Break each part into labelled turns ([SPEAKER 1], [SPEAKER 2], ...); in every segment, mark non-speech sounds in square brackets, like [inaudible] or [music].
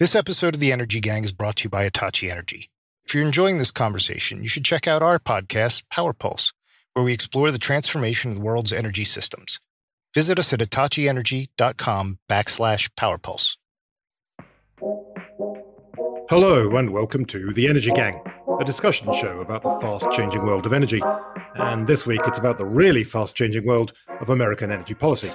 [SPEAKER 1] This episode of The Energy Gang is brought to you by Hitachi Energy. If you're enjoying this conversation, you should check out our podcast, Power Pulse, where we explore the transformation of the world's energy systems. Visit us at hitachienergy.com backslash powerpulse.
[SPEAKER 2] Hello, and welcome to The Energy Gang, a discussion show about the fast changing world of energy. And this week it's about the really fast changing world of American energy policy.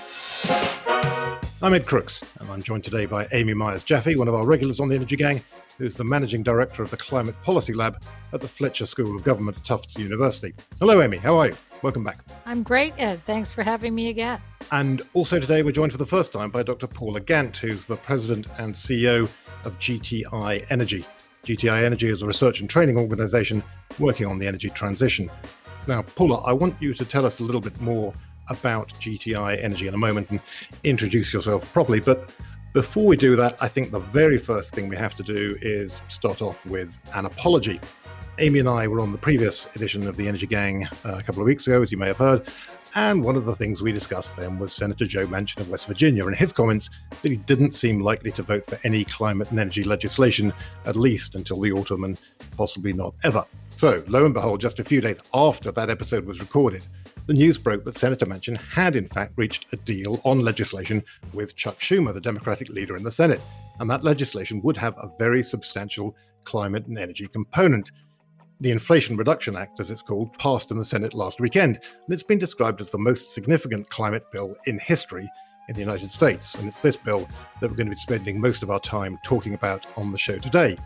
[SPEAKER 2] I'm Ed Crooks, and I'm joined today by Amy Myers Jaffe, one of our regulars on the Energy Gang, who's the managing director of the Climate Policy Lab at the Fletcher School of Government at Tufts University. Hello, Amy. How are you? Welcome back.
[SPEAKER 3] I'm great, Ed. Thanks for having me again.
[SPEAKER 2] And also today, we're joined for the first time by Dr. Paula Gant, who's the president and CEO of GTI Energy. GTI Energy is a research and training organization working on the energy transition. Now, Paula, I want you to tell us a little bit more about GTI Energy in a moment and introduce yourself properly. But before we do that, I think the very first thing we have to do is start off with an apology. Amy and I were on the previous edition of the Energy Gang uh, a couple of weeks ago, as you may have heard. And one of the things we discussed then was Senator Joe Manchin of West Virginia and his comments that he didn't seem likely to vote for any climate and energy legislation, at least until the autumn and possibly not ever. So, lo and behold, just a few days after that episode was recorded, the news broke that Senator Manchin had, in fact, reached a deal on legislation with Chuck Schumer, the Democratic leader in the Senate. And that legislation would have a very substantial climate and energy component. The Inflation Reduction Act, as it's called, passed in the Senate last weekend, and it's been described as the most significant climate bill in history in the United States. And it's this bill that we're going to be spending most of our time talking about on the show today.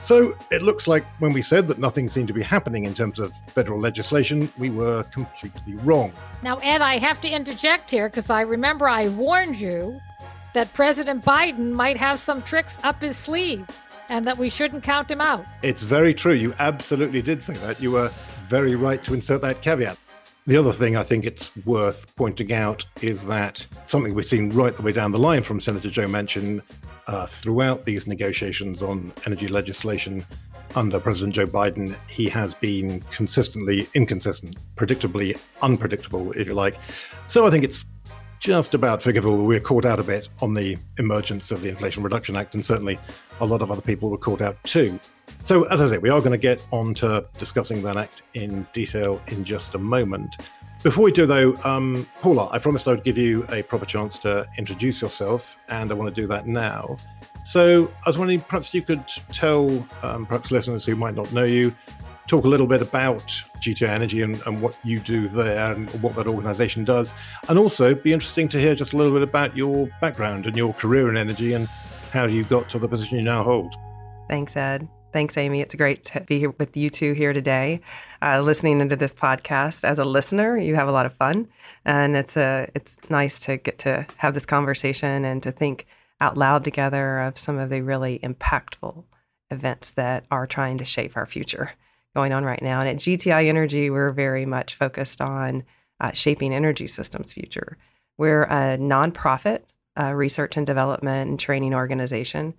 [SPEAKER 2] So it looks like when we said that nothing seemed to be happening in terms of federal legislation, we were completely wrong.
[SPEAKER 3] Now, Ed, I have to interject here because I remember I warned you that President Biden might have some tricks up his sleeve and that we shouldn't count him out.
[SPEAKER 2] It's very true. You absolutely did say that. You were very right to insert that caveat. The other thing I think it's worth pointing out is that something we've seen right the way down the line from Senator Joe Manchin uh, throughout these negotiations on energy legislation under President Joe Biden, he has been consistently inconsistent, predictably unpredictable, if you like. So I think it's just about forgivable. We're caught out a bit on the emergence of the Inflation Reduction Act, and certainly a lot of other people were caught out too. So, as I say, we are going to get on to discussing that act in detail in just a moment. Before we do, though, um, Paula, I promised I would give you a proper chance to introduce yourself, and I want to do that now. So, I was wondering perhaps you could tell um, perhaps listeners who might not know you, talk a little bit about GTI Energy and, and what you do there and what that organization does, and also be interesting to hear just a little bit about your background and your career in energy and how you got to the position you now hold.
[SPEAKER 4] Thanks, Ed. Thanks, Amy. It's great to be here with you two here today, uh, listening into this podcast. As a listener, you have a lot of fun, and it's a it's nice to get to have this conversation and to think out loud together of some of the really impactful events that are trying to shape our future going on right now. And at GTI Energy, we're very much focused on uh, shaping energy systems future. We're a nonprofit uh, research and development and training organization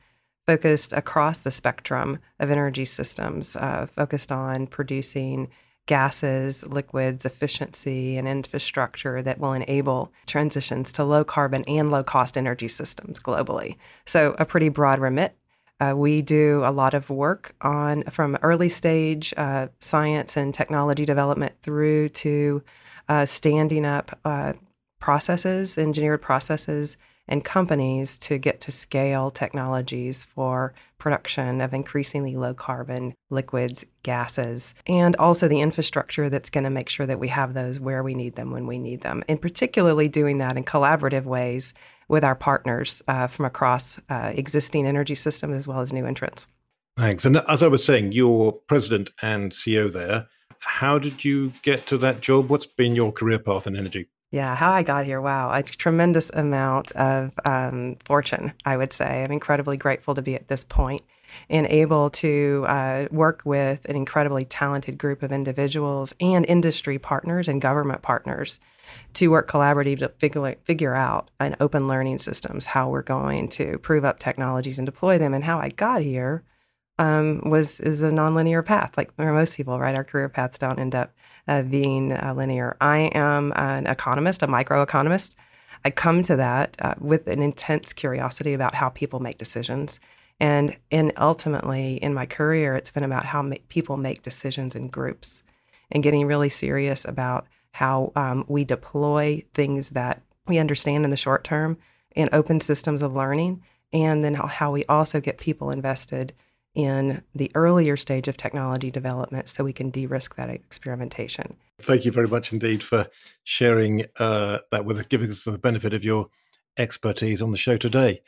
[SPEAKER 4] focused across the spectrum of energy systems, uh, focused on producing gases, liquids, efficiency, and infrastructure that will enable transitions to low carbon and low cost energy systems globally. So, a pretty broad remit. Uh, we do a lot of work on from early stage uh, science and technology development through to uh, standing up uh, processes, engineered processes and companies to get to scale technologies for production of increasingly low carbon liquids, gases, and also the infrastructure that's going to make sure that we have those where we need them when we need them. And particularly doing that in collaborative ways with our partners uh, from across uh, existing energy systems as well as new entrants.
[SPEAKER 2] Thanks. And as I was saying, you're president and CEO there. How did you get to that job? What's been your career path in energy?
[SPEAKER 4] Yeah, how I got here. Wow, a tremendous amount of um, fortune, I would say. I'm incredibly grateful to be at this point and able to uh, work with an incredibly talented group of individuals and industry partners and government partners to work collaboratively to figure, figure out an open learning systems, how we're going to prove up technologies and deploy them. And how I got here um, was is a nonlinear path, like for most people, right? Our career paths don't end up uh, being uh, linear. I am an economist, a microeconomist. I come to that uh, with an intense curiosity about how people make decisions And and ultimately, in my career, it's been about how ma- people make decisions in groups, and getting really serious about how um, we deploy things that we understand in the short term in open systems of learning, and then how, how we also get people invested in the earlier stage of technology development so we can de-risk that experimentation.
[SPEAKER 2] Thank you very much indeed for sharing uh, that with us, giving us the benefit of your expertise on the show today.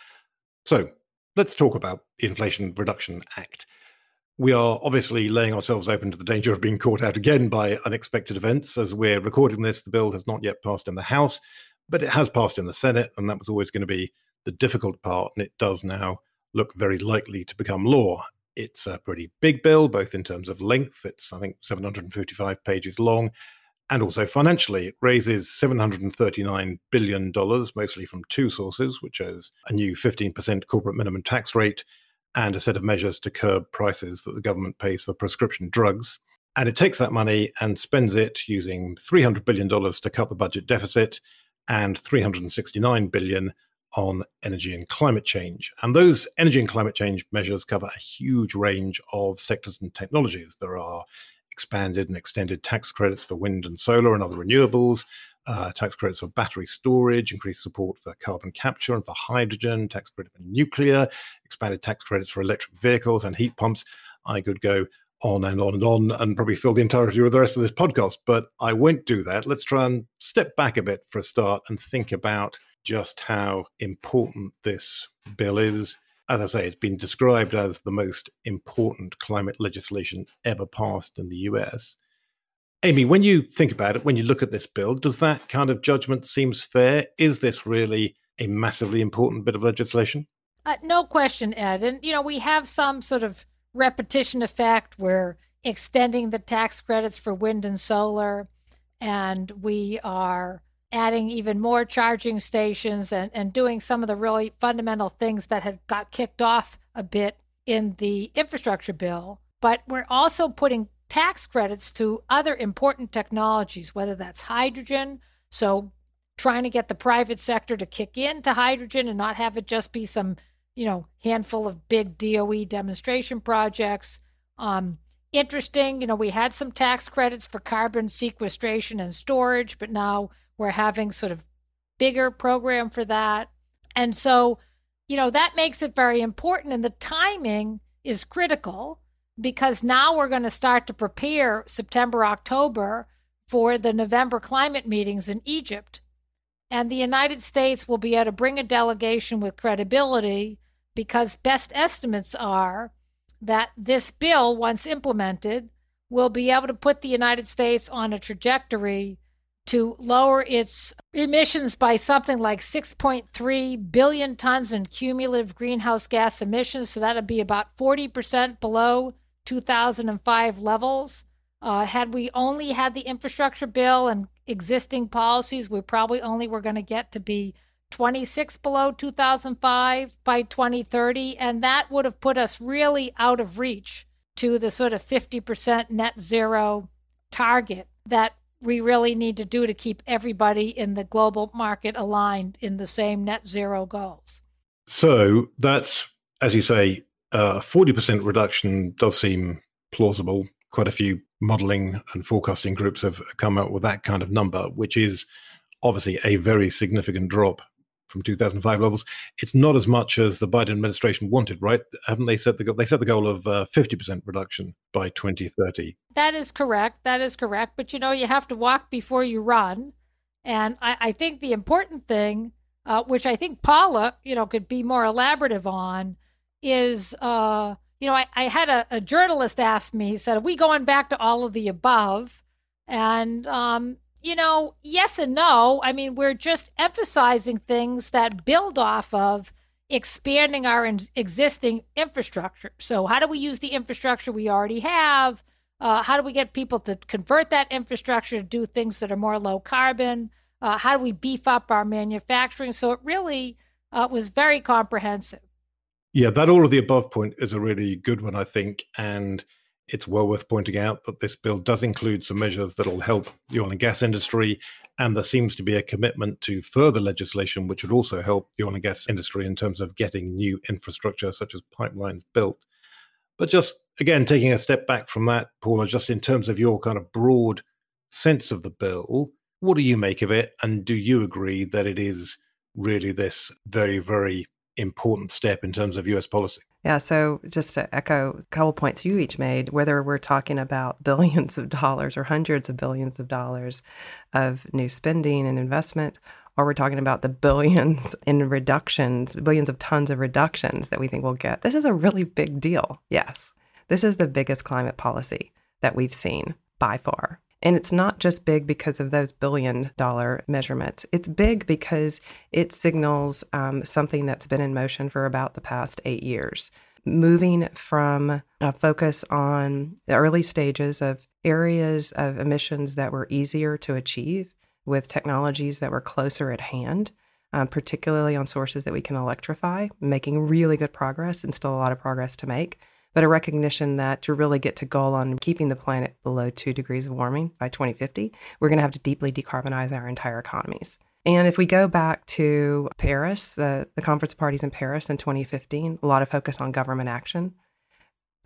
[SPEAKER 2] So let's talk about the Inflation Reduction Act. We are obviously laying ourselves open to the danger of being caught out again by unexpected events. As we're recording this, the bill has not yet passed in the House, but it has passed in the Senate, and that was always going to be the difficult part, and it does now look very likely to become law. It's a pretty big bill, both in terms of length, it's, I think, 755 pages long, and also financially. It raises $739 billion, mostly from two sources, which is a new 15% corporate minimum tax rate and a set of measures to curb prices that the government pays for prescription drugs. And it takes that money and spends it using $300 billion to cut the budget deficit and $369 billion on energy and climate change. And those energy and climate change measures cover a huge range of sectors and technologies. There are expanded and extended tax credits for wind and solar and other renewables, uh, tax credits for battery storage, increased support for carbon capture and for hydrogen, tax credit for nuclear, expanded tax credits for electric vehicles and heat pumps. I could go on and on and on and probably fill the entirety of the rest of this podcast, but I won't do that. Let's try and step back a bit for a start and think about just how important this bill is. As I say, it's been described as the most important climate legislation ever passed in the US. Amy, when you think about it, when you look at this bill, does that kind of judgment seems fair? Is this really a massively important bit of legislation?
[SPEAKER 3] Uh, no question, Ed. And, you know, we have some sort of repetition effect. We're extending the tax credits for wind and solar, and we are adding even more charging stations and, and doing some of the really fundamental things that had got kicked off a bit in the infrastructure bill. But we're also putting tax credits to other important technologies, whether that's hydrogen. So trying to get the private sector to kick into hydrogen and not have it just be some, you know, handful of big DOE demonstration projects. Um, interesting, you know, we had some tax credits for carbon sequestration and storage, but now we're having sort of bigger program for that. And so, you know, that makes it very important. And the timing is critical because now we're going to start to prepare September, October for the November climate meetings in Egypt. And the United States will be able to bring a delegation with credibility because best estimates are that this bill, once implemented, will be able to put the United States on a trajectory to lower its emissions by something like 6.3 billion tons in cumulative greenhouse gas emissions. So that'd be about 40% below 2005 levels. Uh, had we only had the infrastructure bill and existing policies, we probably only were going to get to be 26 below 2005 by 2030. And that would have put us really out of reach to the sort of 50% net zero target that we really need to do to keep everybody in the global market aligned in the same net zero goals.
[SPEAKER 2] So that's, as you say, a uh, 40% reduction does seem plausible. Quite a few modeling and forecasting groups have come up with that kind of number, which is obviously a very significant drop from 2005 levels. It's not as much as the Biden administration wanted, right? Haven't they set the goal? They set the goal of uh, 50% reduction by 2030.
[SPEAKER 3] That is correct. That is correct. But you know, you have to walk before you run. And I, I think the important thing, uh, which I think Paula, you know, could be more elaborative on, is, uh, you know, I, I had a, a journalist ask me, he said, Are we going back to all of the above? And um, you know, yes and no. I mean, we're just emphasizing things that build off of expanding our in- existing infrastructure. So, how do we use the infrastructure we already have? Uh, how do we get people to convert that infrastructure to do things that are more low carbon? Uh, how do we beef up our manufacturing? So, it really uh, was very comprehensive.
[SPEAKER 2] Yeah, that all of the above point is a really good one, I think. And it's well worth pointing out that this bill does include some measures that will help the oil and gas industry. And there seems to be a commitment to further legislation, which would also help the oil and gas industry in terms of getting new infrastructure, such as pipelines, built. But just again, taking a step back from that, Paula, just in terms of your kind of broad sense of the bill, what do you make of it? And do you agree that it is really this very, very important step in terms of US policy?
[SPEAKER 4] Yeah, so just to echo a couple points you each made, whether we're talking about [laughs] billions of dollars or hundreds of billions of dollars of new spending and investment, or we're talking about the billions [laughs] in reductions, billions of tons of reductions that we think we'll get, this is a really big deal. Yes, this is the biggest climate policy that we've seen by far. And it's not just big because of those billion dollar measurements. It's big because it signals um, something that's been in motion for about the past eight years. Moving from a focus on the early stages of areas of emissions that were easier to achieve with technologies that were closer at hand, um, particularly on sources that we can electrify, making really good progress and still a lot of progress to make but a recognition that to really get to goal on keeping the planet below two degrees of warming by 2050, we're going to have to deeply decarbonize our entire economies. And if we go back to Paris, the, the conference parties in Paris in 2015, a lot of focus on government action.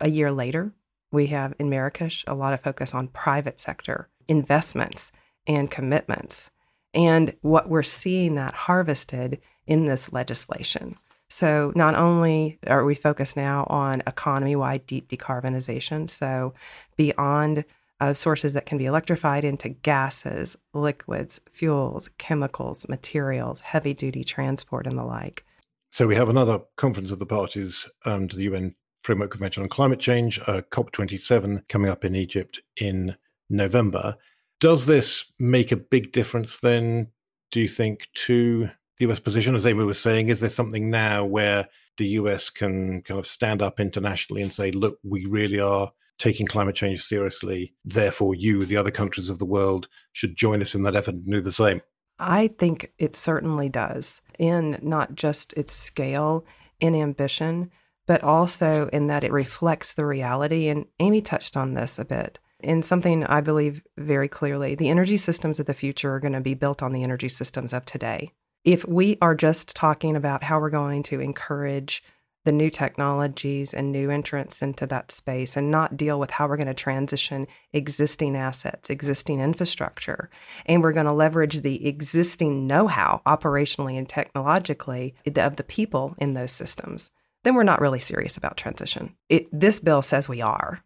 [SPEAKER 4] A year later, we have in Marrakesh a lot of focus on private sector investments and commitments. And what we're seeing that harvested in this legislation. So not only are we focused now on economy-wide deep decarbonization, so beyond uh, sources that can be electrified into gases, liquids, fuels, chemicals, materials, heavy-duty transport, and the like.
[SPEAKER 2] So we have another conference of the parties um, to the UN Framework Convention on Climate Change, uh, COP27, coming up in Egypt in November. Does this make a big difference then, do you think, to the US position, as Amy was saying? Is there something now where the US can kind of stand up internationally and say, look, we really are taking climate change seriously. Therefore, you, the other countries of the world, should join us in that effort and do the same.
[SPEAKER 4] I think it certainly does, in not just its scale in ambition, but also in that it reflects the reality. And Amy touched on this a bit. In something I believe very clearly, the energy systems of the future are going to be built on the energy systems of today if we are just talking about how we're going to encourage the new technologies and new entrants into that space and not deal with how we're going to transition existing assets, existing infrastructure. And we're going to leverage the existing know how operationally and technologically of the people in those systems. Then we're not really serious about transition. It, this bill says we are,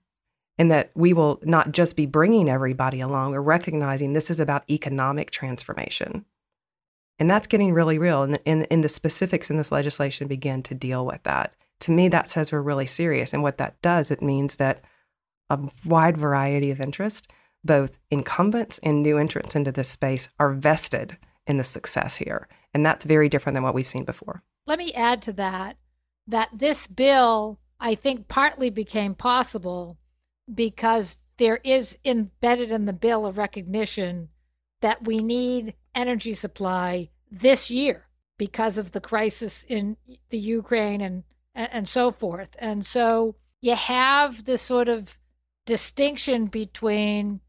[SPEAKER 4] and that we will not just be bringing everybody along, we're recognizing this is about economic transformation. And that's getting really real. And, and, and the specifics in this legislation begin to deal with that. To me, that says we're really serious. And what that does, it means that a wide variety of interest, both incumbents and new entrants into this space, are vested in the success here. And that's very different than what we've seen before.
[SPEAKER 3] Let me add to that that this bill, I think, partly became possible because there is embedded in the bill a recognition that we need energy supply this year because of the crisis in the Ukraine and and so forth. And so you have this sort of distinction between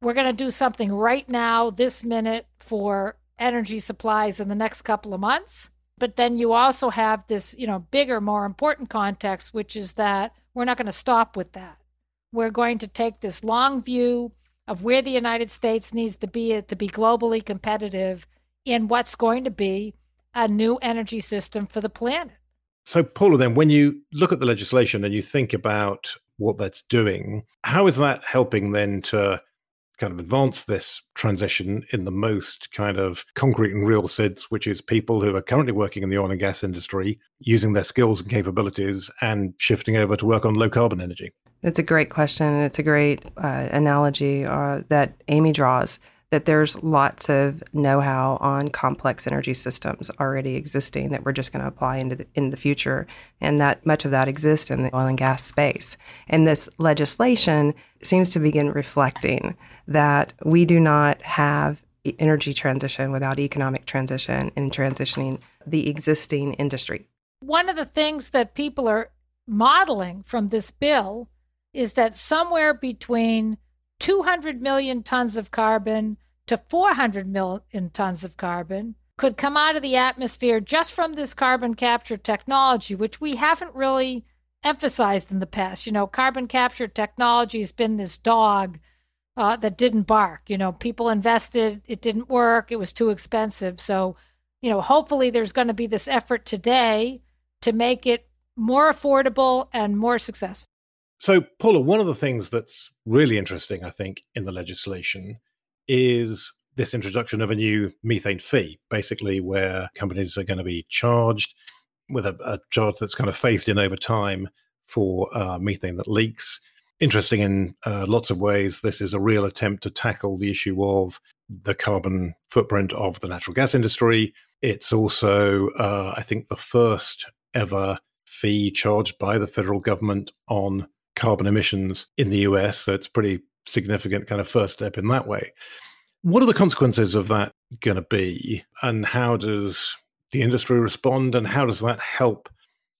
[SPEAKER 3] we're going to do something right now this minute for energy supplies in the next couple of months but then you also have this you know bigger more important context which is that we're not going to stop with that we're going to take this long view of where the United States needs to be to be globally competitive in what's going to be a new energy system for the planet.
[SPEAKER 2] So, Paula, then, when you look at the legislation and you think about what that's doing, how is that helping then to kind of advance this transition in the most kind of concrete and real sense, which is people who are currently working in the oil and gas industry using their skills and capabilities and shifting over to work on low carbon energy?
[SPEAKER 4] It's a great question. It's a great uh, analogy uh, that Amy draws that there's lots of know-how on complex energy systems already existing that we're just going to apply into the, in the future and that much of that exists in the oil and gas space. And this legislation seems to begin reflecting that we do not have energy transition without economic transition and transitioning the existing industry.
[SPEAKER 3] One of the things that people are modeling from this bill is that somewhere between 200 million tons of carbon to 400 million tons of carbon could come out of the atmosphere just from this carbon capture technology, which we haven't really emphasized in the past. You know, carbon capture technology has been this dog uh, that didn't bark. You know, people invested, it didn't work, it was too expensive. So, you know, hopefully there's going to be this effort today to make it more affordable and more successful.
[SPEAKER 2] So, Paula, one of the things that's really interesting, I think, in the legislation is this introduction of a new methane fee, basically, where companies are going to be charged with a, a charge that's kind of phased in over time for uh, methane that leaks. Interesting in uh, lots of ways. This is a real attempt to tackle the issue of the carbon footprint of the natural gas industry. It's also, uh, I think, the first ever fee charged by the federal government on carbon emissions in the US. So it's pretty significant kind of first step in that way. What are the consequences of that going to be? And how does the industry respond? And how does that help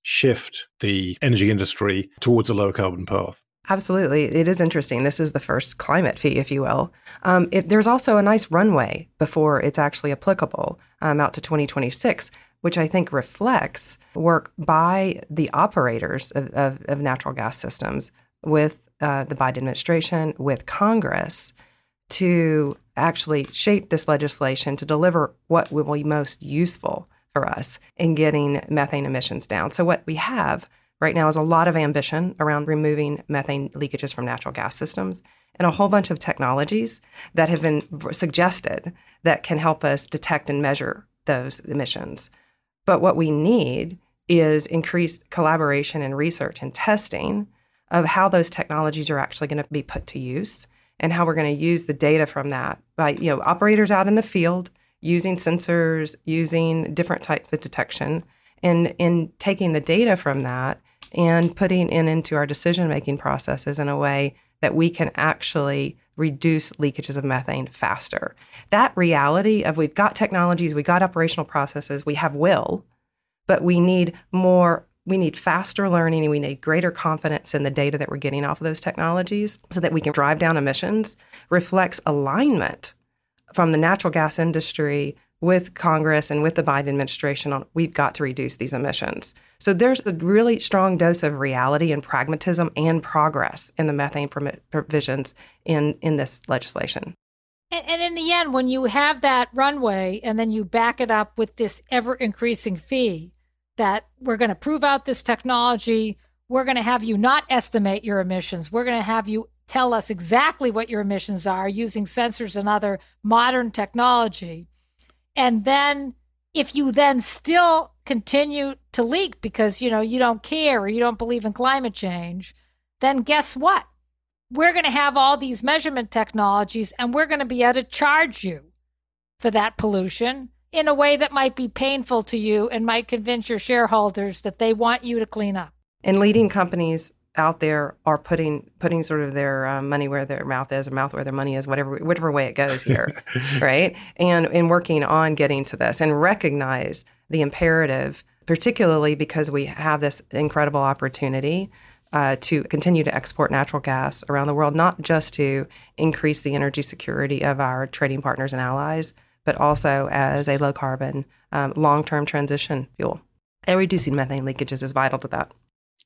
[SPEAKER 2] shift the energy industry towards a low carbon path?
[SPEAKER 4] Absolutely. It is interesting. This is the first climate fee, if you will. Um, it, there's also a nice runway before it's actually applicable um, out to 2026, which I think reflects work by the operators of, of, of natural gas systems with uh, the Biden administration, with Congress to actually shape this legislation to deliver what will be most useful for us in getting methane emissions down. So, what we have right now is a lot of ambition around removing methane leakages from natural gas systems and a whole bunch of technologies that have been suggested that can help us detect and measure those emissions. But what we need is increased collaboration and research and testing of how those technologies are actually going to be put to use and how we're going to use the data from that by you know operators out in the field using sensors using different types of detection and in taking the data from that and putting it into our decision making processes in a way that we can actually reduce leakages of methane faster. That reality of we've got technologies, we've got operational processes, we have will, but we need more we need faster learning and we need greater confidence in the data that we're getting off of those technologies so that we can drive down emissions reflects alignment from the natural gas industry with Congress and with the Biden administration on we've got to reduce these emissions. So there's a really strong dose of reality and pragmatism and progress in the methane provisions in, in this legislation.
[SPEAKER 3] And, and in the end, when you have that runway and then you back it up with this ever increasing fee, that we're going to prove out this technology. We're going to have you not estimate your emissions. We're going to have you tell us exactly what your emissions are using sensors and other modern technology. And then if you then still continue to leak because you know you don't care or you don't believe in climate change, then guess what? We're going to have all these measurement technologies and we're going to be able to charge you for that pollution in a way that might be painful to you and might convince your shareholders that they want you to clean up.
[SPEAKER 4] And leading companies out there are putting putting sort of their um, money where their mouth is, or mouth where their money is, whatever whichever way it goes here, [laughs] right? And in working on getting to this and recognize the imperative, particularly because we have this incredible opportunity uh, to continue to export natural gas around the world, not just to increase the energy security of our trading partners and allies, but also as a low carbon um, long term transition fuel. And reducing methane leakages is vital to that.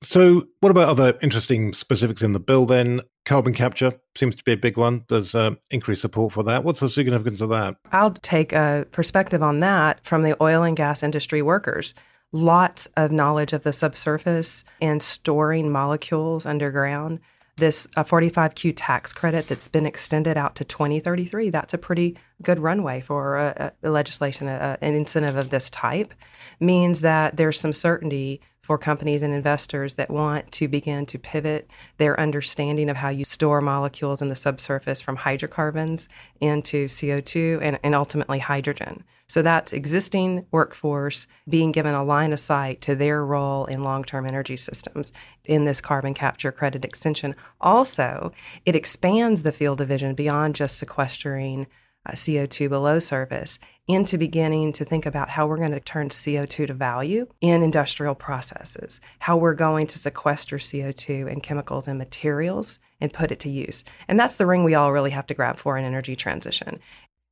[SPEAKER 2] So, what about other interesting specifics in the bill then? Carbon capture seems to be a big one. There's uh, increased support for that. What's the significance of that?
[SPEAKER 4] I'll take a perspective on that from the oil and gas industry workers. Lots of knowledge of the subsurface and storing molecules underground this uh, 45Q tax credit that's been extended out to 2033. That's a pretty good runway for a, a legislation, a, an incentive of this type, means that there's some certainty for companies and investors that want to begin to pivot their understanding of how you store molecules in the subsurface from hydrocarbons into CO2 and, and ultimately hydrogen. So that's existing workforce being given a line of sight to their role in long term energy systems in this carbon capture credit extension. Also, it expands the field of vision beyond just sequestering Uh, CO2 below surface into beginning to think about how we're going to turn CO2 to value in industrial processes, how we're going to sequester CO2 and chemicals and materials and put it to use. And that's the ring we all really have to grab for in energy transition.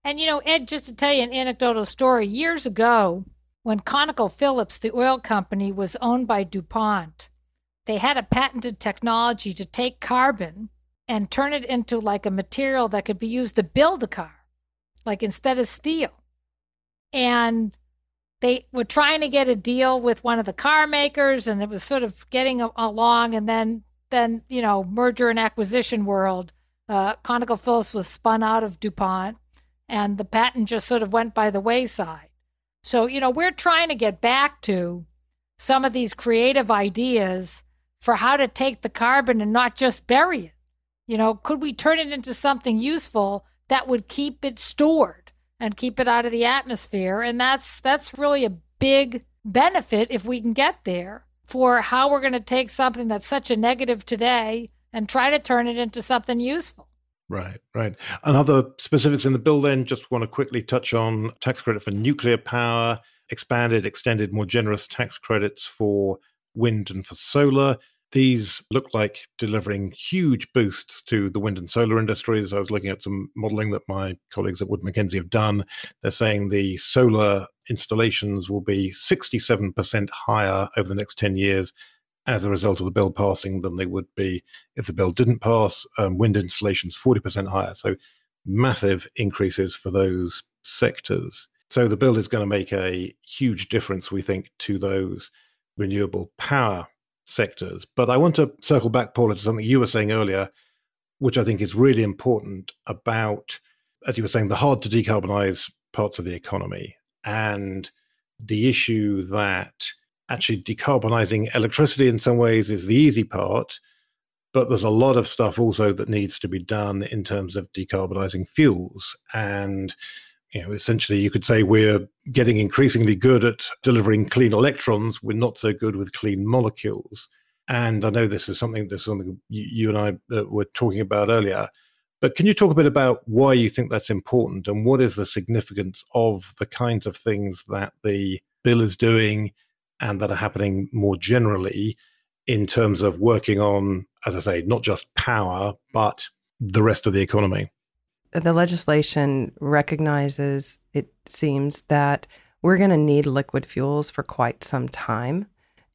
[SPEAKER 3] And you know, Ed, just to tell you an anecdotal story, years ago, when ConocoPhillips, the oil company, was owned by DuPont, they had a patented technology to take carbon and turn it into like a material that could be used to build a car, like instead of steel. And they were trying to get a deal with one of the car makers, and it was sort of getting along. And then, then you know, merger and acquisition world, uh, ConocoPhillips was spun out of DuPont, and the patent just sort of went by the wayside. So, you know, we're trying to get back to some of these creative ideas for how to take the carbon and not just bury it. You know, could we turn it into something useful that would keep it stored and keep it out of the atmosphere? And that's that's really a big benefit if we can get there for how we're going to take something that's such a negative today and try to turn it into something useful.
[SPEAKER 2] Right, right. And other specifics in the bill then, just want to quickly touch on tax credit for nuclear power, expanded, extended, more generous tax credits for wind and for solar. These look like delivering huge boosts to the wind and solar industries. I was looking at some modeling that my colleagues at Wood Mackenzie have done. They're saying the solar installations will be 67% higher over the next 10 years as a result of the bill passing than they would be if the bill didn't pass. Um, wind installations 40% higher. So massive increases for those sectors. So the bill is going to make a huge difference, we think, to those renewable power sectors. But I want to circle back, Paula, to something you were saying earlier, which I think is really important about, as you were saying, the hard to decarbonize parts of the economy and the issue that actually decarbonizing electricity in some ways is the easy part, but there's a lot of stuff also that needs to be done in terms of decarbonizing fuels. And you know, essentially, you could say we're getting increasingly good at delivering clean electrons. We're not so good with clean molecules. And I know this is something that's something you, you and I uh, were talking about earlier. But can you talk a bit about why you think that's important and what is the significance of the kinds of things that the bill is doing and that are happening more generally in terms of working on, as I say, not just power, but the rest of the economy.
[SPEAKER 4] The legislation recognizes, it seems, that we're going to need liquid fuels for quite some time.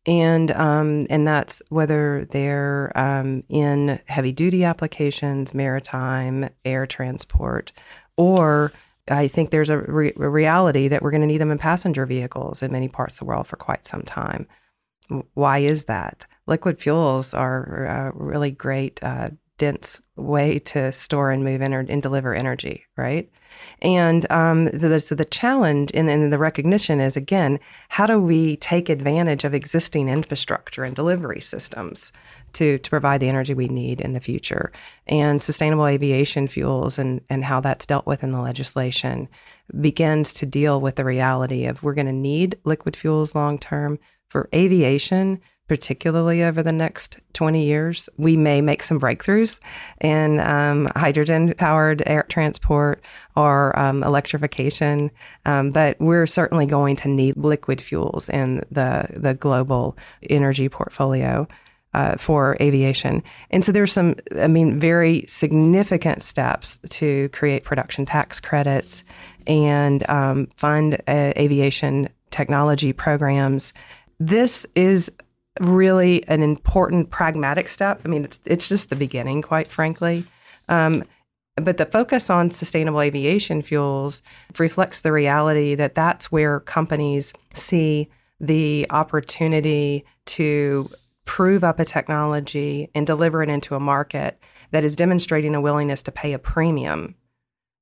[SPEAKER 4] And um, and that's whether they're um, in heavy duty applications, maritime, air transport, or I think there's a, re- a reality that we're going to need them in passenger vehicles in many parts of the world for quite some time. Why is that? Liquid fuels are a really great, uh, dense way to store and move ener- and deliver energy, right? And um, the, so the challenge and, and the recognition is again, how do we take advantage of existing infrastructure and delivery systems to, to provide the energy we need in the future? And sustainable aviation fuels and, and how that's dealt with in the legislation begins to deal with the reality of we're going to need liquid fuels long term for aviation particularly over the next 20 years. We may make some breakthroughs in um, hydrogen powered air transport or um, electrification, um, but we're certainly going to need liquid fuels in the, the global energy portfolio. Uh, for aviation. And so there's some, I mean, very significant steps to create production tax credits and um, fund uh, aviation technology programs. This is really an important pragmatic step. I mean, it's it's just the beginning, quite frankly. Um, but the focus on sustainable aviation fuels reflects the reality that that's where companies see the opportunity to prove up a technology and deliver it into a market that is demonstrating a willingness to pay a premium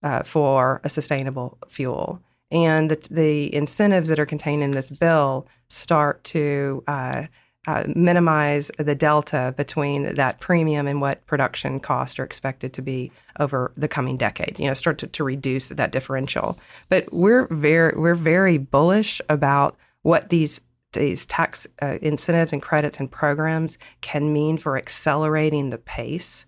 [SPEAKER 4] uh, for a sustainable fuel. And the, the, incentives that are contained in this bill start to uh, uh, minimize the delta between that premium and what production costs are expected to be over the coming decade. You know, start to, to reduce that differential. But we're very we're very bullish about what these these tax uh, incentives and credits and programs can mean for accelerating the pace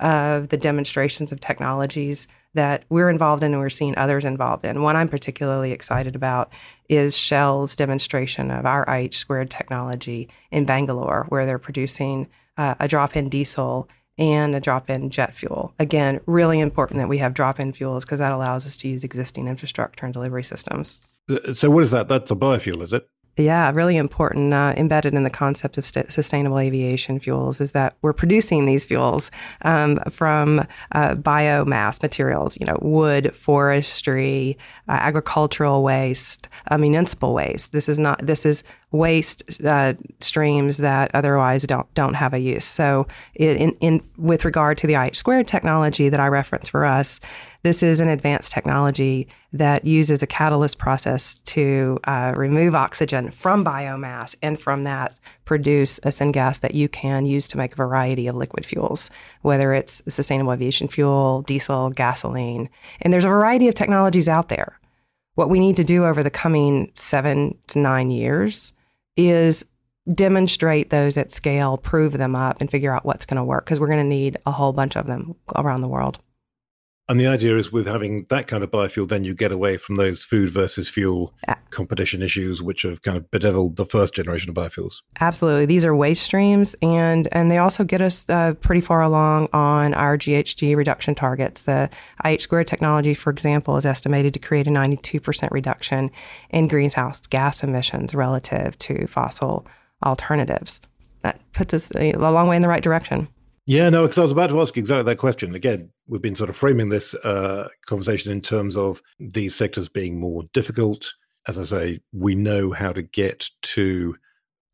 [SPEAKER 4] of the demonstrations of technologies that we're involved in and we're seeing others involved in. One I'm particularly excited about is Shell's demonstration of our IH squared technology in Bangalore, where they're producing uh, a drop in diesel and a drop in jet fuel. Again, really important that we have drop in fuels because that allows us to use existing infrastructure and delivery systems.
[SPEAKER 2] Uh, so, what is that? That's a biofuel, is it?
[SPEAKER 4] Yeah, really important. Uh, embedded in the concept of st- sustainable aviation fuels is that we're producing these fuels um, from uh, biomass materials, you know, wood, forestry, uh, agricultural waste, uh, municipal waste. This is not. This is waste uh, streams that otherwise don't don't have a use. So, in, in with regard to the IH squared technology that I reference for us this is an advanced technology that uses a catalyst process to uh, remove oxygen from biomass and from that produce a syngas that you can use to make a variety of liquid fuels, whether it's sustainable aviation fuel, diesel, gasoline. And there's a variety of technologies out there. What we need to do over the coming seven to nine years is demonstrate those at scale, prove them up, and figure out what's going to work because we're going to need a whole bunch of them around the world.
[SPEAKER 2] And the idea is with having that kind of biofuel, then you get away from those food versus fuel competition issues, which have kind of bedeviled the first generation of biofuels.
[SPEAKER 4] Absolutely, these are waste streams, and and they also get us uh, pretty far along on our GHG reduction targets. The IH squared technology, for example, is estimated to create a 92% reduction in greenhouse gas emissions relative to fossil alternatives. That puts us a long way in the right direction.
[SPEAKER 2] Yeah, no, because I was about to ask exactly that question. Again, we've been sort of framing this uh, conversation in terms of these sectors being more difficult. As I say, we know how to get to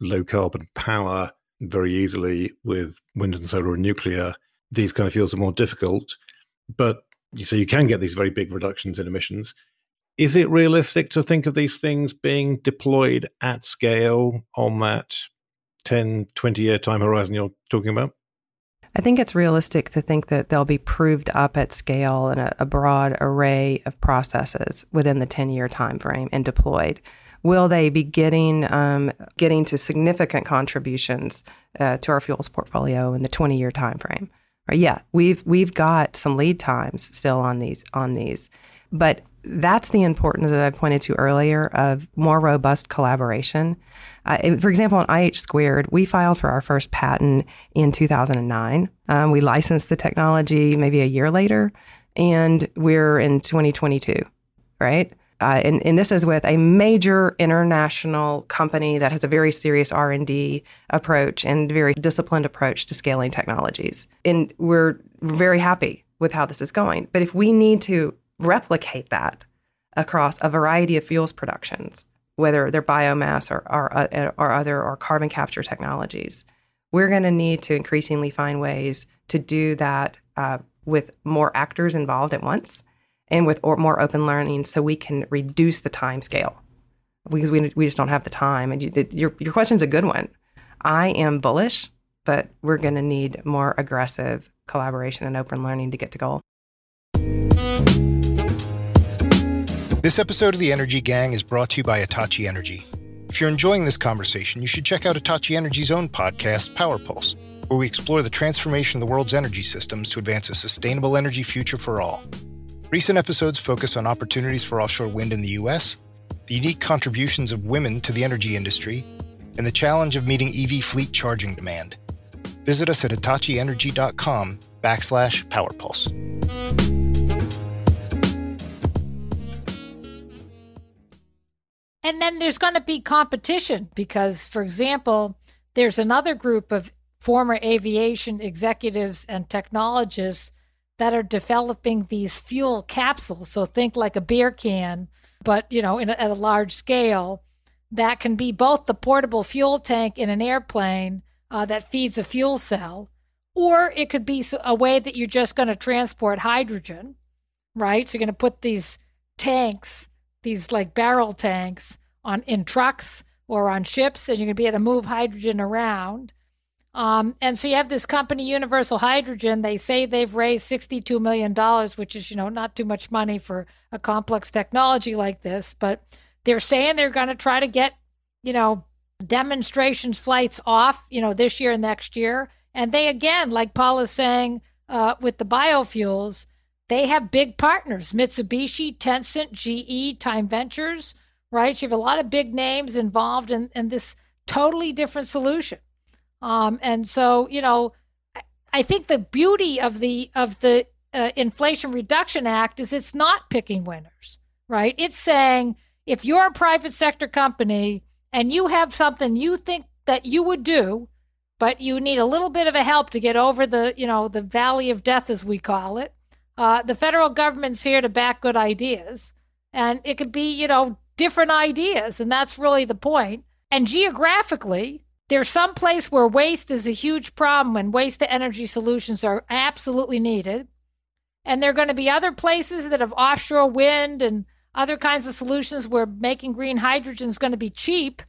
[SPEAKER 2] low carbon power very easily with wind and solar and nuclear. These kind of fuels are more difficult, but you so you can get these very big reductions in emissions. Is it realistic to think of these things being deployed at scale on that 10, 20 year time horizon you're talking about?
[SPEAKER 4] I think it's realistic to think that they'll be proved up at scale in a, a broad array of processes within the 10 year time frame and deployed. Will they be getting um, getting to significant contributions uh, to our fuels portfolio in the 20 year time frame? Yeah, we've we've got some lead times still on these on these, but that's the importance that I pointed to earlier of more robust collaboration. Uh, for example, on IH squared, we filed for our first patent in 2009. Um, we licensed the technology maybe a year later, and we're in 2022, right? Uh, and, and, this is with a major international company that has a very serious r&d approach and very disciplined approach to scaling technologies and we're very happy with how this is going but if we need to replicate that across a variety of fuels productions, whether they're biomass or, or, uh, or other or carbon capture technologies. We're going to need to increasingly find ways to do that uh, with more actors involved at once and with more open learning so we can reduce the time scale because we, we just don't have the time. And you, your, your question's a good one. I am bullish, but we're going to need more aggressive collaboration and open learning to get to goal.
[SPEAKER 1] This episode of The Energy Gang is brought to you by Hitachi Energy. If you're enjoying this conversation, you should check out Hitachi Energy's own podcast, Power Pulse, where we explore the transformation of the world's energy systems to advance a sustainable energy future for all. Recent episodes focus on opportunities for offshore wind in the U.S., the unique contributions of women to the energy industry, and the challenge of meeting EV fleet charging demand. Visit us at hitachienergy.com backslash powerpulse.
[SPEAKER 3] And then there's going to be competition because, for example, there's another group of former aviation executives and technologists that are developing these fuel capsules. So think like a beer can, but you know, a, at a large scale, that can be both the portable fuel tank in an airplane uh, that feeds a fuel cell, or it could be a way that you're just going to transport hydrogen, right? So you're going to put these tanks these like barrel tanks on in trucks or on ships, and you're going to be able to move hydrogen around. Um, and so you have this company, Universal Hydrogen. They say they've raised $62 million, which is, you know, not too much money for a complex technology like this. But they're saying they're going to try to get, you know, demonstrations flights off, you know, this year and next year. And they, again, like Paul is saying uh, with the biofuels, they have big partners Mitsubishi, Tencent, GE, Time Ventures, right? You have a lot of big names involved in, in this totally different solution. Um, and so, you know, I think the beauty of the of the uh, Inflation Reduction Act is it's not picking winners, right? It's saying if you're a private sector company and you have something you think that you would do, but you need a little bit of a help to get over the, you know, the valley of death as we call it. Uh, the federal government's here to back good ideas, and it could be, you know, different ideas, and that's really the point. And geographically, there's some place where waste is a huge problem and waste to energy solutions are absolutely needed. And there are going to be other places that have offshore wind and other kinds of solutions where making green hydrogen is going to be cheap.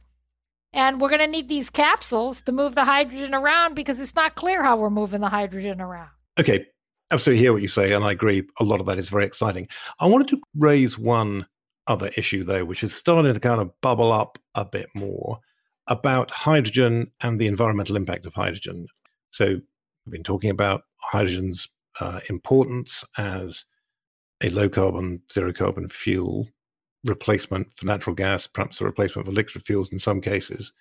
[SPEAKER 3] And we're going to need these capsules to move the hydrogen around because it's not clear how we're moving the hydrogen around.
[SPEAKER 2] Okay, absolutely hear what you say, and I agree. A lot of that is very exciting. I wanted to raise one other issue, though, which is starting to kind of bubble up a bit more about hydrogen and the environmental impact of hydrogen. So, we've been talking about hydrogen's uh, importance as a low carbon, zero carbon fuel replacement for natural gas, perhaps a replacement for liquid fuels in some cases.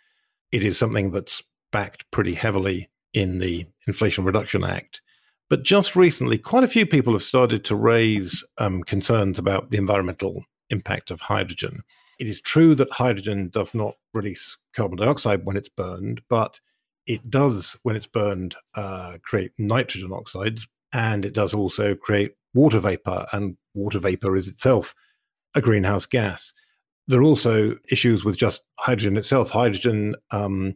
[SPEAKER 2] It is something that's backed pretty heavily in the Inflation Reduction Act. But just recently, quite a few people have started to raise um, concerns about the environmental impact of hydrogen. It is true that hydrogen does not release carbon dioxide when it's burned, but it does, when it's burned, uh, create nitrogen oxides, and it does also create water vapor, and water vapor is itself a greenhouse gas. There are also issues with just hydrogen itself. Hydrogen um,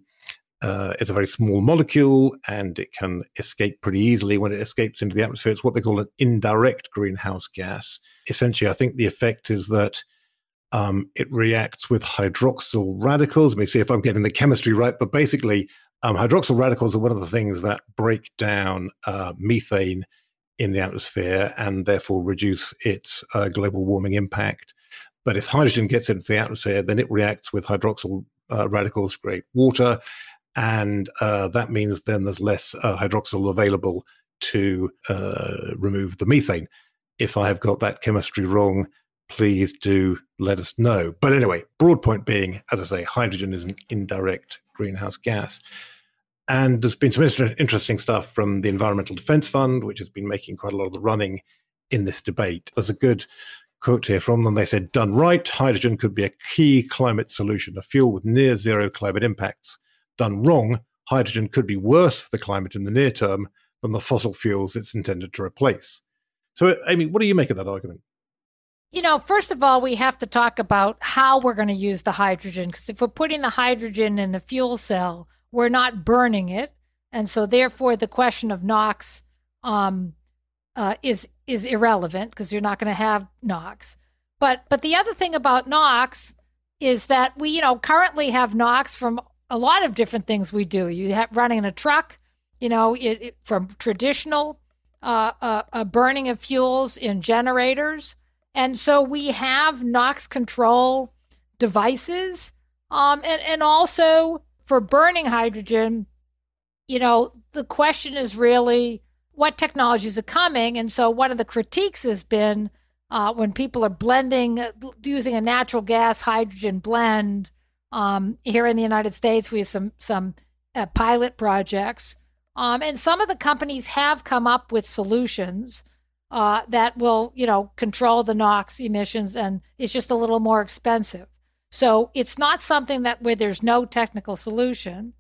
[SPEAKER 2] uh, a very small molecule and it can escape pretty easily when it escapes into the atmosphere. It's what they call an indirect greenhouse gas. Essentially, I think the effect is that um, it reacts with hydroxyl radicals. Let me see if I'm getting the chemistry right, but basically, um, hydroxyl radicals are one of the things that break down uh, methane in the atmosphere and therefore reduce its uh, global warming impact. But if hydrogen gets into the atmosphere, then it reacts with hydroxyl uh, radicals to create water. And uh, that means then there's less uh, hydroxyl available to uh, remove the methane. If I have got that chemistry wrong, please do let us know. But anyway, broad point being, as I say, hydrogen is an indirect greenhouse gas. And there's been some interesting stuff from the Environmental Defense Fund, which has been making quite a lot of the running in this debate. There's a good quote here from them. They said, done right, hydrogen could be a key climate solution, a fuel with near zero climate impacts. Done wrong, hydrogen could be worse for the climate in the near term than the fossil fuels it's intended to replace. So, Amy, what do you make of that argument?
[SPEAKER 3] You know, first of all, we have to talk about how we're going to use the hydrogen. Because if we're putting the hydrogen in a fuel cell, we're not burning it, and so therefore the question of NOx um, uh, is is irrelevant because you're not going to have NOx. But but the other thing about NOx is that we you know currently have NOx from a lot of different things we do. You have running a truck, you know, it, it, from traditional uh, uh, uh, burning of fuels in generators, and so we have NOx control devices, um, and and also for burning hydrogen, you know, the question is really what technologies are coming. And so one of the critiques has been uh, when people are blending, using a natural gas hydrogen blend. Um, here in the United States, we have some some uh, pilot projects, um, and some of the companies have come up with solutions uh, that will, you know, control the NOx emissions, and it's just a little more expensive. So it's not something that where there's no technical solution.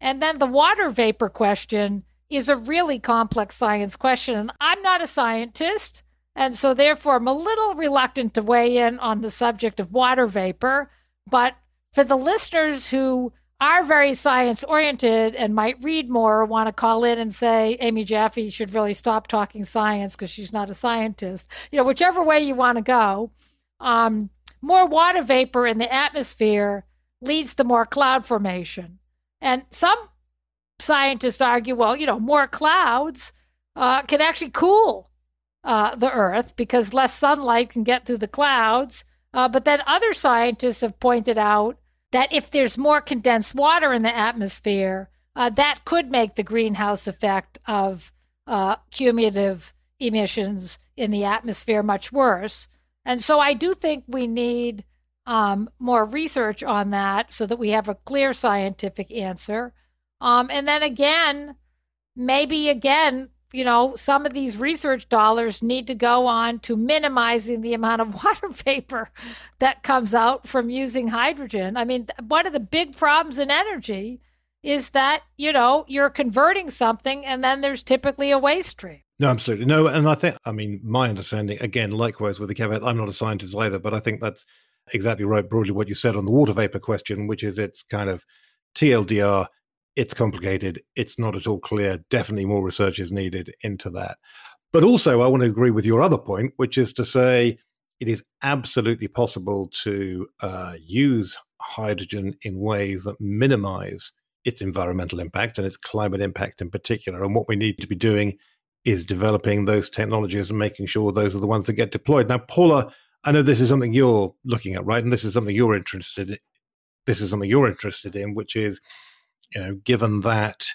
[SPEAKER 3] And then the water vapor question is a really complex science question. And I'm not a scientist. And so, therefore, I'm a little reluctant to weigh in on the subject of water vapor. But for the listeners who are very science oriented and might read more or want to call in and say Amy Jaffe should really stop talking science because she's not a scientist, you know, whichever way you want to go. Um, more water vapor in the atmosphere leads to more cloud formation. And some scientists argue, well, you know, more clouds uh, can actually cool uh, the Earth because less sunlight can get through the clouds. Uh, but then other scientists have pointed out that if there's more condensed water in the atmosphere, uh, that could make the greenhouse effect of uh, cumulative emissions in the atmosphere much worse. And so I do think we need um, more research on that so that we have a clear scientific answer. Um, and then again, maybe again, you know, some of these research dollars need to go on to minimizing the amount of [laughs] water vapor that comes out from using hydrogen. I mean, one of the big problems in energy is that, you know, you're converting something and then there's typically a waste stream.
[SPEAKER 2] No, absolutely. No, and I think, I mean, my understanding, again, likewise with the caveat, I'm not a scientist either, but I think that's exactly right, broadly what you said on the water vapor question, which is it's kind of TLDR it's complicated. It's not at all clear. Definitely more research is needed into that. But also, I want to agree with your other point, which is to say it is absolutely possible to uh, use hydrogen in ways that minimize its environmental impact and its climate impact in particular. And what we need to be doing is developing those technologies and making sure those are the ones that get deployed. Now, Paula, I know this is something you're looking at, right? And this is something you're interested in. This is something you're interested in, which is you know, given that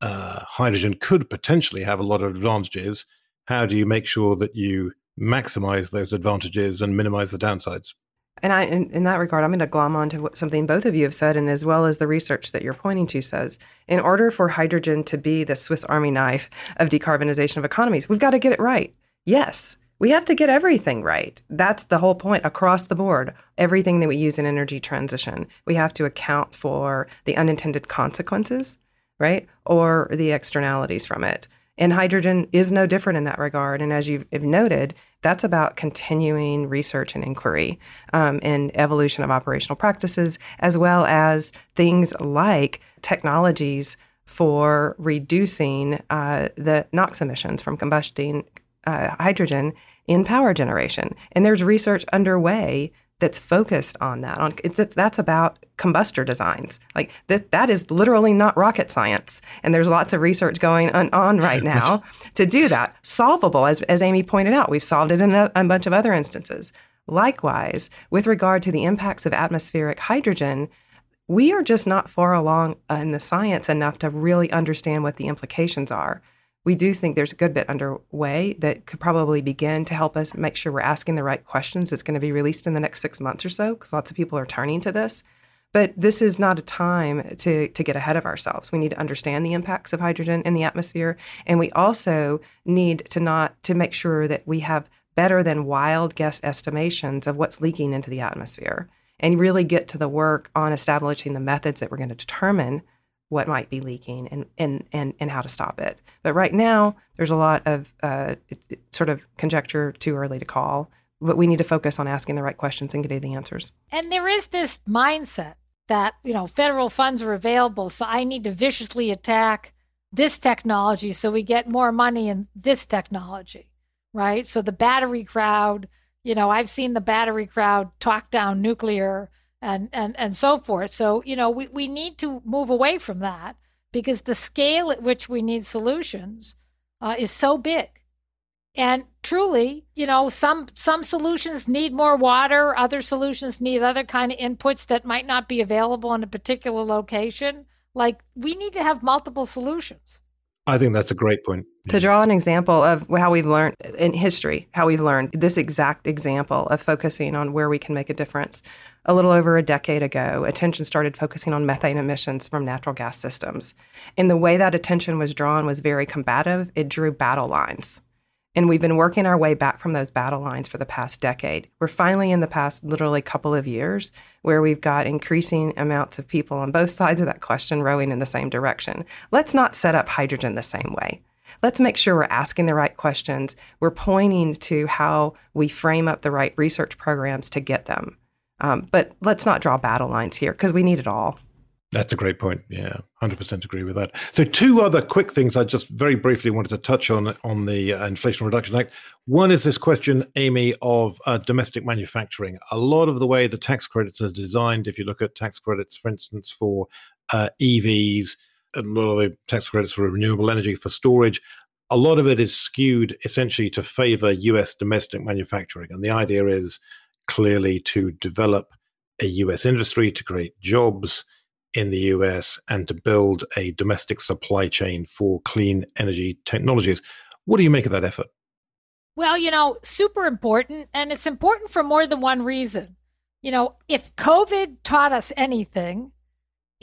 [SPEAKER 2] uh, hydrogen could potentially have a lot of advantages, how do you make sure that you maximize those advantages and minimize the downsides?
[SPEAKER 4] And I, in, in that regard, I'm going to glom on to something both of you have said, and as well as the research that you're pointing to says. In order for hydrogen to be the Swiss Army knife of decarbonization of economies, we've got to get it right. Yes, we have to get everything right. That's the whole point across the board. Everything that we use in energy transition, we have to account for the unintended consequences, right? Or the externalities from it. And hydrogen is no different in that regard. And as you've noted, that's about continuing research and inquiry um, and evolution of operational practices, as well as things like technologies for reducing uh, the NOx emissions from combusting uh, hydrogen in power generation. And there's research underway that's focused on that. On that's about combustor designs. Like that, that is literally not rocket science. And there's lots of research going on, on right now to do that. Solvable, as as Amy pointed out, we've solved it in a, a bunch of other instances. Likewise, with regard to the impacts of atmospheric hydrogen, we are just not far along in the science enough to really understand what the implications are we do think there's a good bit underway that could probably begin to help us make sure we're asking the right questions. It's going to be released in the next six months or so because lots of people are turning to this. But this is not a time to, to get ahead of ourselves. We need to understand the impacts of hydrogen in the atmosphere. And we also need to not to make sure that we have better than wild guess estimations of what's leaking into the atmosphere and really get to the work on establishing the methods that we're going to determine what might be leaking and, and, and, and how to stop it. But right now, there's a lot of uh, sort of conjecture too early to call. But we need to focus on asking the right questions and getting the answers.
[SPEAKER 3] And there is this mindset that, you know, federal funds are available, so I need to viciously attack this technology so we get more money in this technology, right? So the battery crowd, you know, I've seen the battery crowd talk down nuclear and and and so forth. So you know we we need to move away from that because the scale at which we need solutions uh, is so big. And truly, you know, some some solutions need more water, other solutions need other kind of inputs that might not be available in a particular location. Like we need to have multiple solutions.
[SPEAKER 2] I think that's a great point.
[SPEAKER 4] To draw an example of how we've learned in history, how we've learned this exact example of focusing on where we can make a difference. A little over a decade ago, attention started focusing on methane emissions from natural gas systems. And the way that attention was drawn was very combative. It drew battle lines. And we've been working our way back from those battle lines for the past decade. We're finally in the past literally couple of years where we've got increasing amounts of people on both sides of that question rowing in the same direction. Let's not set up hydrogen the same way. Let's make sure we're asking the right questions. We're pointing to how we frame up the right research programs to get them. Um, but let's not draw battle lines here because we need it all.
[SPEAKER 2] That's a great point. Yeah, hundred percent agree with that. So, two other quick things I just very briefly wanted to touch on on the uh, Inflation Reduction Act. One is this question, Amy, of uh, domestic manufacturing. A lot of the way the tax credits are designed, if you look at tax credits, for instance, for uh, EVs, a lot of the tax credits for renewable energy for storage, a lot of it is skewed essentially to favor US domestic manufacturing. And the idea is clearly to develop a US industry, to create jobs in the US and to build a domestic supply chain for clean energy technologies. What do you make of that effort?
[SPEAKER 3] Well, you know, super important. And it's important for more than one reason. You know, if COVID taught us anything,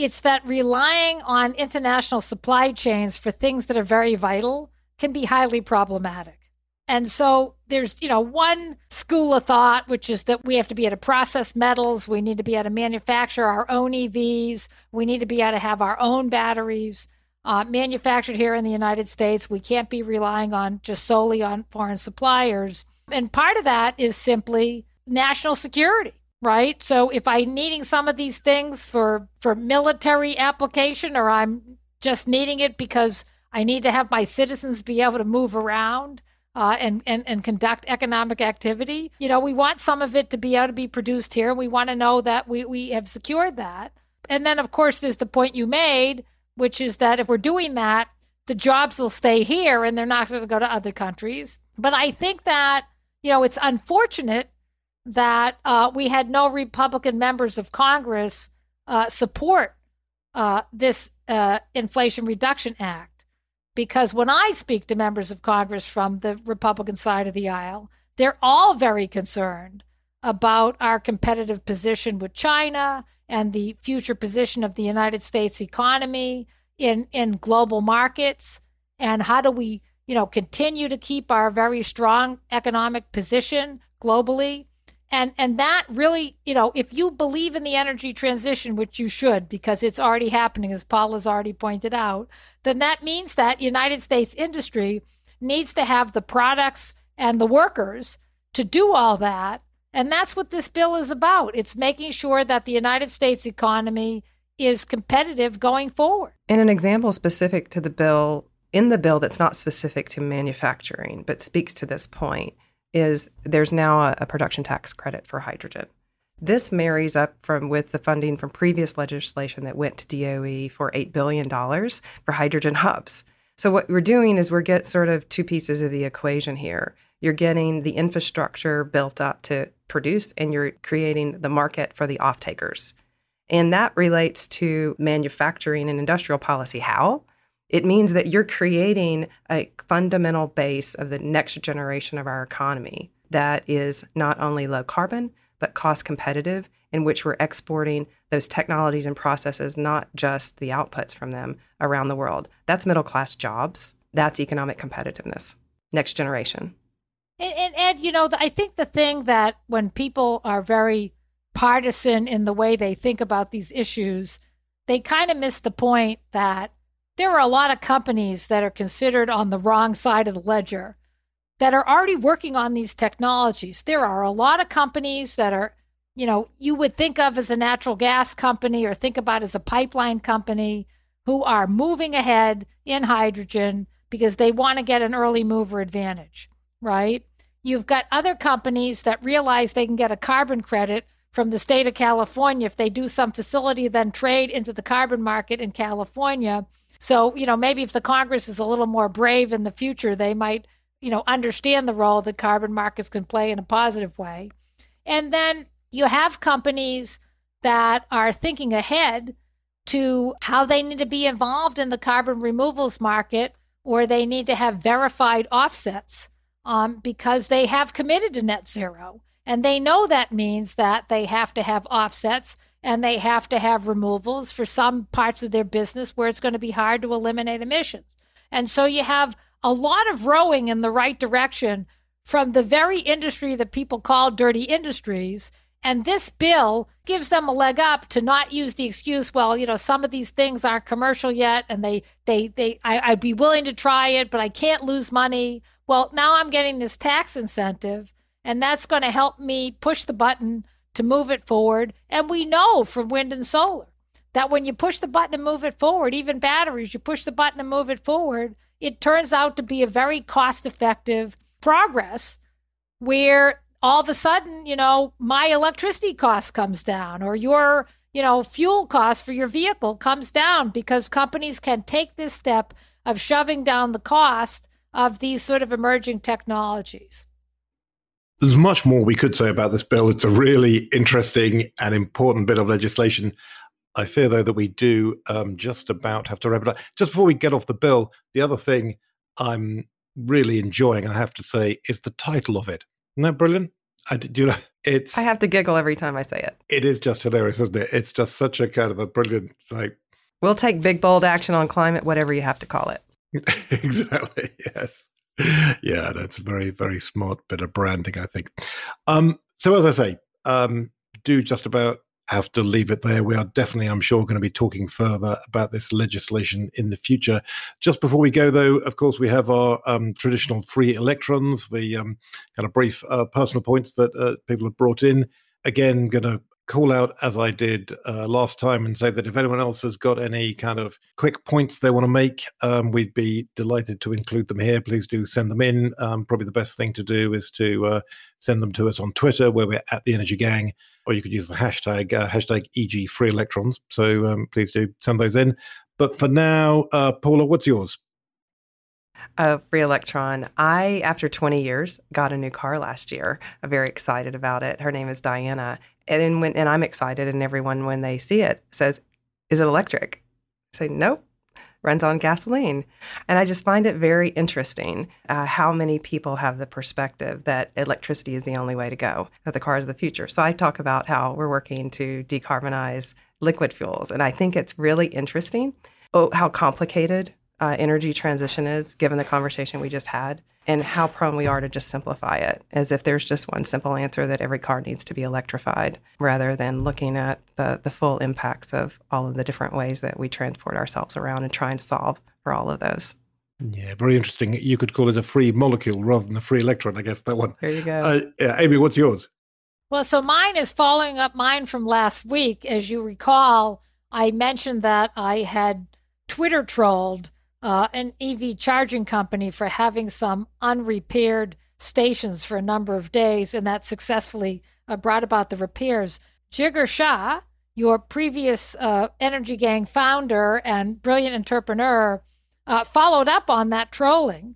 [SPEAKER 3] it's that relying on international supply chains for things that are very vital can be highly problematic. And so there's, you know, one school of thought, which is that we have to be able to process metals. We need to be able to manufacture our own EVs. We need to be able to have our own batteries uh, manufactured here in the United States. We can't be relying on just solely on foreign suppliers. And part of that is simply national security right? So if I'm needing some of these things for for military application, or I'm just needing it because I need to have my citizens be able to move around uh, and, and and conduct economic activity, you know, we want some of it to be able to be produced here. And we want to know that we we have secured that. And then, of course, there's the point you made, which is that if we're doing that, the jobs will stay here and they're not going to go to other countries. But I think that you know it's unfortunate that uh, we had no Republican members of Congress uh, support uh, this uh, Inflation Reduction Act. Because when I speak to members of Congress from the Republican side of the aisle, they're all very concerned about our competitive position with China and the future position of the United States economy in, in global markets. And how do we, you know, continue to keep our very strong economic position globally? And and that really you know if you believe in the energy transition which you should because it's already happening as paul has already pointed out then that means that united states industry needs to have the products and the workers to do all that. And that's what this bill is about. It's making sure that the united states economy is competitive going forward.
[SPEAKER 4] And an example specific to the bill in the bill that's not specific to manufacturing but speaks to this point is there's now a, a production tax credit for hydrogen. This marries up from with the funding from previous legislation that went to DOE for $8 billion for hydrogen hubs. So what we're doing is we're get sort of two pieces of the equation here. You're getting the infrastructure built up to produce and you're creating the market for the off takers. And that relates to manufacturing and industrial policy. How? It means that you're creating a fundamental base of the next generation of our economy that is not only low carbon, but cost competitive, in which we're exporting those technologies and processes, not just the outputs from them around the world. That's middle class jobs. That's economic competitiveness. Next generation.
[SPEAKER 3] And, and you know, I think the thing that when people are very partisan in the way they think about these issues, they kind of miss the point that there are a lot of companies that are considered on the wrong side of the ledger that are already working on these technologies. There are a lot of companies that are, you know, you would think of as a natural gas company or think about as a pipeline company who are moving ahead in hydrogen because they want to get an early mover advantage, right? You've got other companies that realize they can get a carbon credit from the state of California if they do some facility, then trade into the carbon market in California so, you know, maybe if the Congress is a little more brave in the future, they might, you know, understand the role that carbon markets can play in a positive way. And then you have companies that are thinking ahead to how they need to be involved in the carbon removals market or they need to have verified offsets um, because they have committed to net zero. And they know that means that they have to have offsets and they have to have removals for some parts of their business where it's going to be hard to eliminate emissions. And so you have a lot of rowing in the right direction from the very industry that people call dirty industries. And this bill gives them a leg up to not use the excuse, well, you know, some of these things aren't commercial yet, and they, they, they, I, I'd be willing to try it, but I can't lose money. Well, now I'm getting this tax incentive, and that's going to help me push the button to move it forward. And we know from wind and solar that when you push the button and move it forward, even batteries, you push the button and move it forward, it turns out to be a very cost effective progress where all of a sudden, you know, my electricity cost comes down or your, you know, fuel cost for your vehicle comes down because companies can take this step of shoving down the cost of these sort of emerging technologies.
[SPEAKER 2] There's much more we could say about this bill. It's a really interesting and important bit of legislation. I fear, though, that we do um, just about have to wrap it up. Just before we get off the bill, the other thing I'm really enjoying, I have to say, is the title of it. Isn't that brilliant? I do you know it's
[SPEAKER 4] I have to giggle every time I say it.
[SPEAKER 2] It is just hilarious, isn't it? It's just such a kind of a brilliant like
[SPEAKER 4] We'll take big bold action on climate, whatever you have to call it. [laughs]
[SPEAKER 2] exactly. Yes. Yeah, that's a very, very smart bit of branding, I think. Um, so as I say, um, do just about have to leave it there. We are definitely, I'm sure, going to be talking further about this legislation in the future. Just before we go, though, of course, we have our um, traditional free electrons, the um, kind of brief uh, personal points that uh, people have brought in. Again, going to call out as I did uh, last time and say that if anyone else has got any kind of quick points they want to make, um, we'd be delighted to include them here. Please do send them in. Um, probably the best thing to do is to uh, send them to us on Twitter, where we're at the Energy Gang, or you could use the hashtag uh, hashtag EG Free Electrons. So um, please do send those in. But for now, uh, Paula, what's yours?
[SPEAKER 4] Uh, Free Electron. I, after 20 years, got a new car last year. I'm very excited about it. Her name is Diana. And when and I'm excited, and everyone when they see it says, "Is it electric?" I say, "Nope." Runs on gasoline. And I just find it very interesting uh, how many people have the perspective that electricity is the only way to go, that the car is the future. So I talk about how we're working to decarbonize liquid fuels. And I think it's really interesting oh, how complicated uh, energy transition is, given the conversation we just had, and how prone we are to just simplify it as if there's just one simple answer that every car needs to be electrified, rather than looking at the, the full impacts of all of the different ways that we transport ourselves around and trying to solve for all of those.
[SPEAKER 2] Yeah, very interesting. You could call it a free molecule rather than a free electron, I guess, that one.
[SPEAKER 4] There you go.
[SPEAKER 2] Uh, yeah, Amy, what's yours?
[SPEAKER 3] Well, so mine is following up mine from last week. As you recall, I mentioned that I had Twitter trolled uh, an EV charging company for having some unrepaired stations for a number of days, and that successfully uh, brought about the repairs. Jigar Shah, your previous uh, Energy Gang founder and brilliant entrepreneur, uh, followed up on that trolling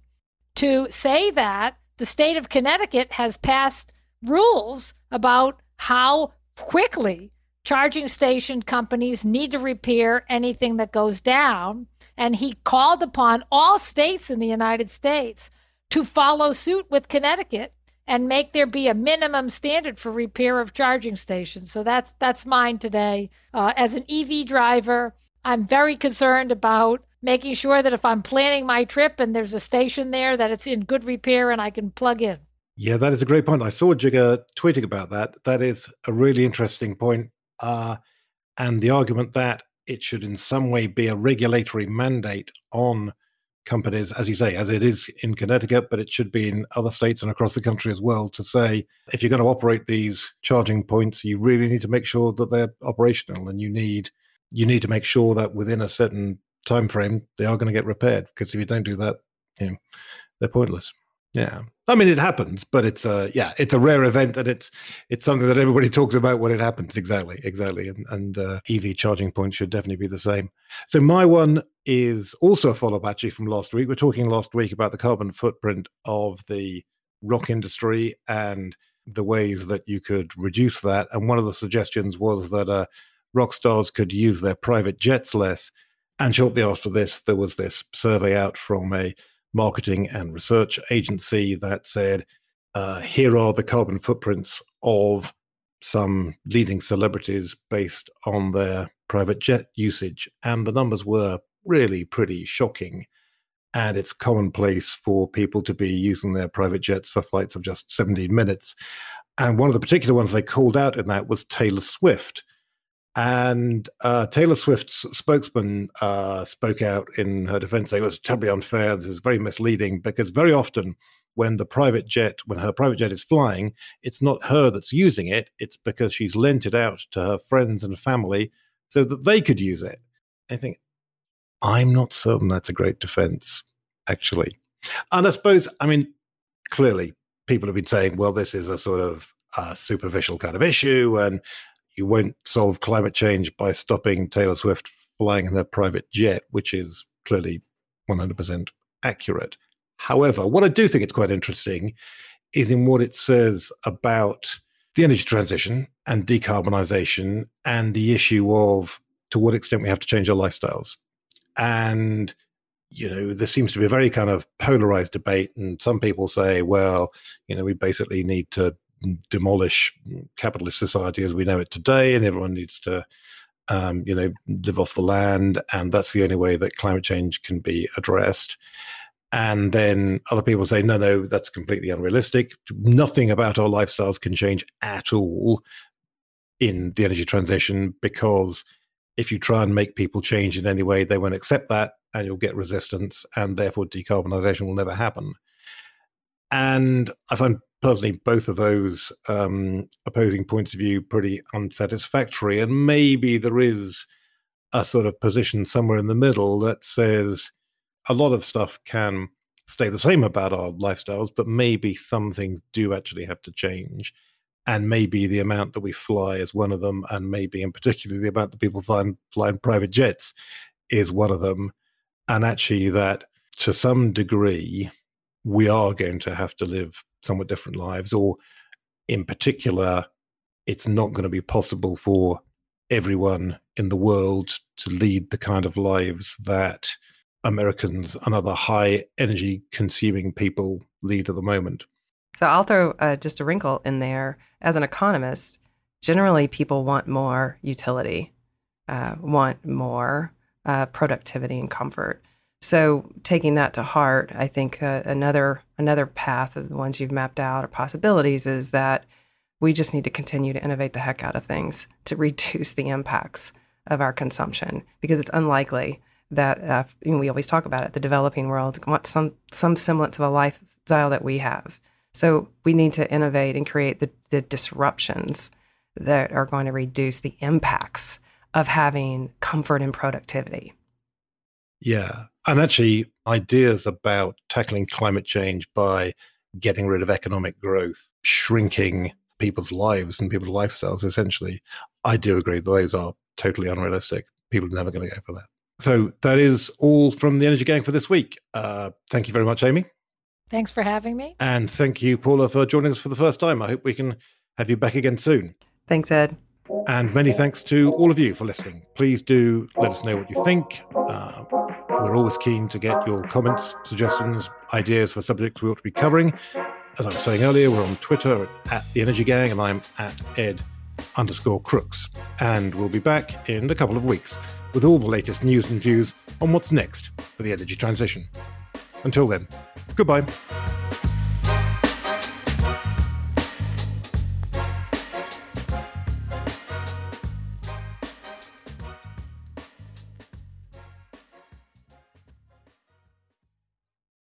[SPEAKER 3] to say that the state of Connecticut has passed rules about how quickly charging station companies need to repair anything that goes down. And he called upon all states in the United States to follow suit with Connecticut and make there be a minimum standard for repair of charging stations. So that's that's mine today. Uh, as an EV driver, I'm very concerned about making sure that if I'm planning my trip and there's a station there, that it's in good repair and I can plug in.
[SPEAKER 2] Yeah, that is a great point. I saw Jigar tweeting about that. That is a really interesting point. Uh, and the argument that it should in some way be a regulatory mandate on companies, as you say, as it is in Connecticut, but it should be in other states and across the country as well, to say if you're going to operate these charging points, you really need to make sure that they're operational, and you need you need to make sure that within a certain time frame they are going to get repaired. Because if you don't do that, you know, they're pointless. Yeah. I mean, it happens, but it's a yeah, it's a rare event, and it's it's something that everybody [laughs] talks about when it happens. Exactly, exactly, and and uh, EV charging points should definitely be the same. So my one is also a follow up actually from last week. We're talking last week about the carbon footprint of the rock industry and the ways that you could reduce that. And one of the suggestions was that uh, rock stars could use their private jets less. And shortly after this, there was this survey out from a marketing and research agency that said, uh, here are the carbon footprints of some leading celebrities based on their private jet usage. And the numbers were really pretty shocking. And it's commonplace for people to be using their private jets for flights of just 17 minutes. And one of the particular ones they called out in that was Taylor Swift. And uh, Taylor Swift's spokesman uh, spoke out in her defense, saying it was terribly unfair. This is very misleading because very often, when the private jet, when her private jet is flying, it's not her that's using it. It's because she's lent it out to her friends and family so that they could use it. I think I'm not certain that's a great defense, actually. And I suppose, I mean, clearly people have been saying, well, this is a sort of uh, superficial kind of issue, and you won't solve climate change by stopping Taylor Swift flying in her private jet, which is clearly 100% accurate. However, what I do think it's quite interesting is in what it says about the energy transition and decarbonisation and the issue of to what extent we have to change our lifestyles. And you know, there seems to be a very kind of polarized debate. And some people say, well, you know, we basically need to demolish capitalist society as we know it today, and everyone needs to, um, you know, live off the land. And that's the only way that climate change can be addressed. And then other people say, no, no, that's completely unrealistic. Nothing about our lifestyles can change at all in the energy transition because if you try and make people change in any way, they won't accept that and you'll get resistance, and therefore decarbonization will never happen. And I find personally both of those um, opposing points of view pretty unsatisfactory. And maybe there is a sort of position somewhere in the middle that says a lot of stuff can stay the same about our lifestyles, but maybe some things do actually have to change and maybe the amount that we fly is one of them, and maybe in particular the amount that people find flying private jets is one of them, and actually that to some degree we are going to have to live somewhat different lives, or in particular, it's not going to be possible for everyone in the world to lead the kind of lives that Americans and other high energy consuming people lead at the moment.
[SPEAKER 4] So I'll throw uh, just a wrinkle in there. As an economist, generally people want more utility, uh, want more uh, productivity and comfort. So taking that to heart, I think uh, another another path of the ones you've mapped out or possibilities is that we just need to continue to innovate the heck out of things to [laughs] reduce the impacts of our consumption because it's unlikely that uh, we always talk about it. The developing world wants some some semblance of a lifestyle that we have. So we need to innovate and create the, the disruptions that are going to reduce the impacts of having comfort and productivity.
[SPEAKER 2] Yeah. And actually, ideas about tackling climate change by getting rid of economic growth, shrinking people's lives and people's lifestyles, essentially, I do agree that those are totally unrealistic. People are never going to go for that. So that is all from the Energy Gang for this week. Uh, thank you very much, Amy.
[SPEAKER 3] Thanks for having me.
[SPEAKER 2] And thank you, Paula, for joining us for the first time. I hope we can have you back again soon.
[SPEAKER 4] Thanks, Ed.
[SPEAKER 2] And many thanks to all of you for listening. Please do let us know what you think. Uh, we're always keen to get your comments, suggestions, ideas for subjects we ought to be covering. As I was saying earlier, we're on Twitter at The Energy Gang, and I'm at Ed underscore Crooks. And we'll be back in a couple of weeks with all the latest news and views on what's next for the energy transition. Until then, Goodbye.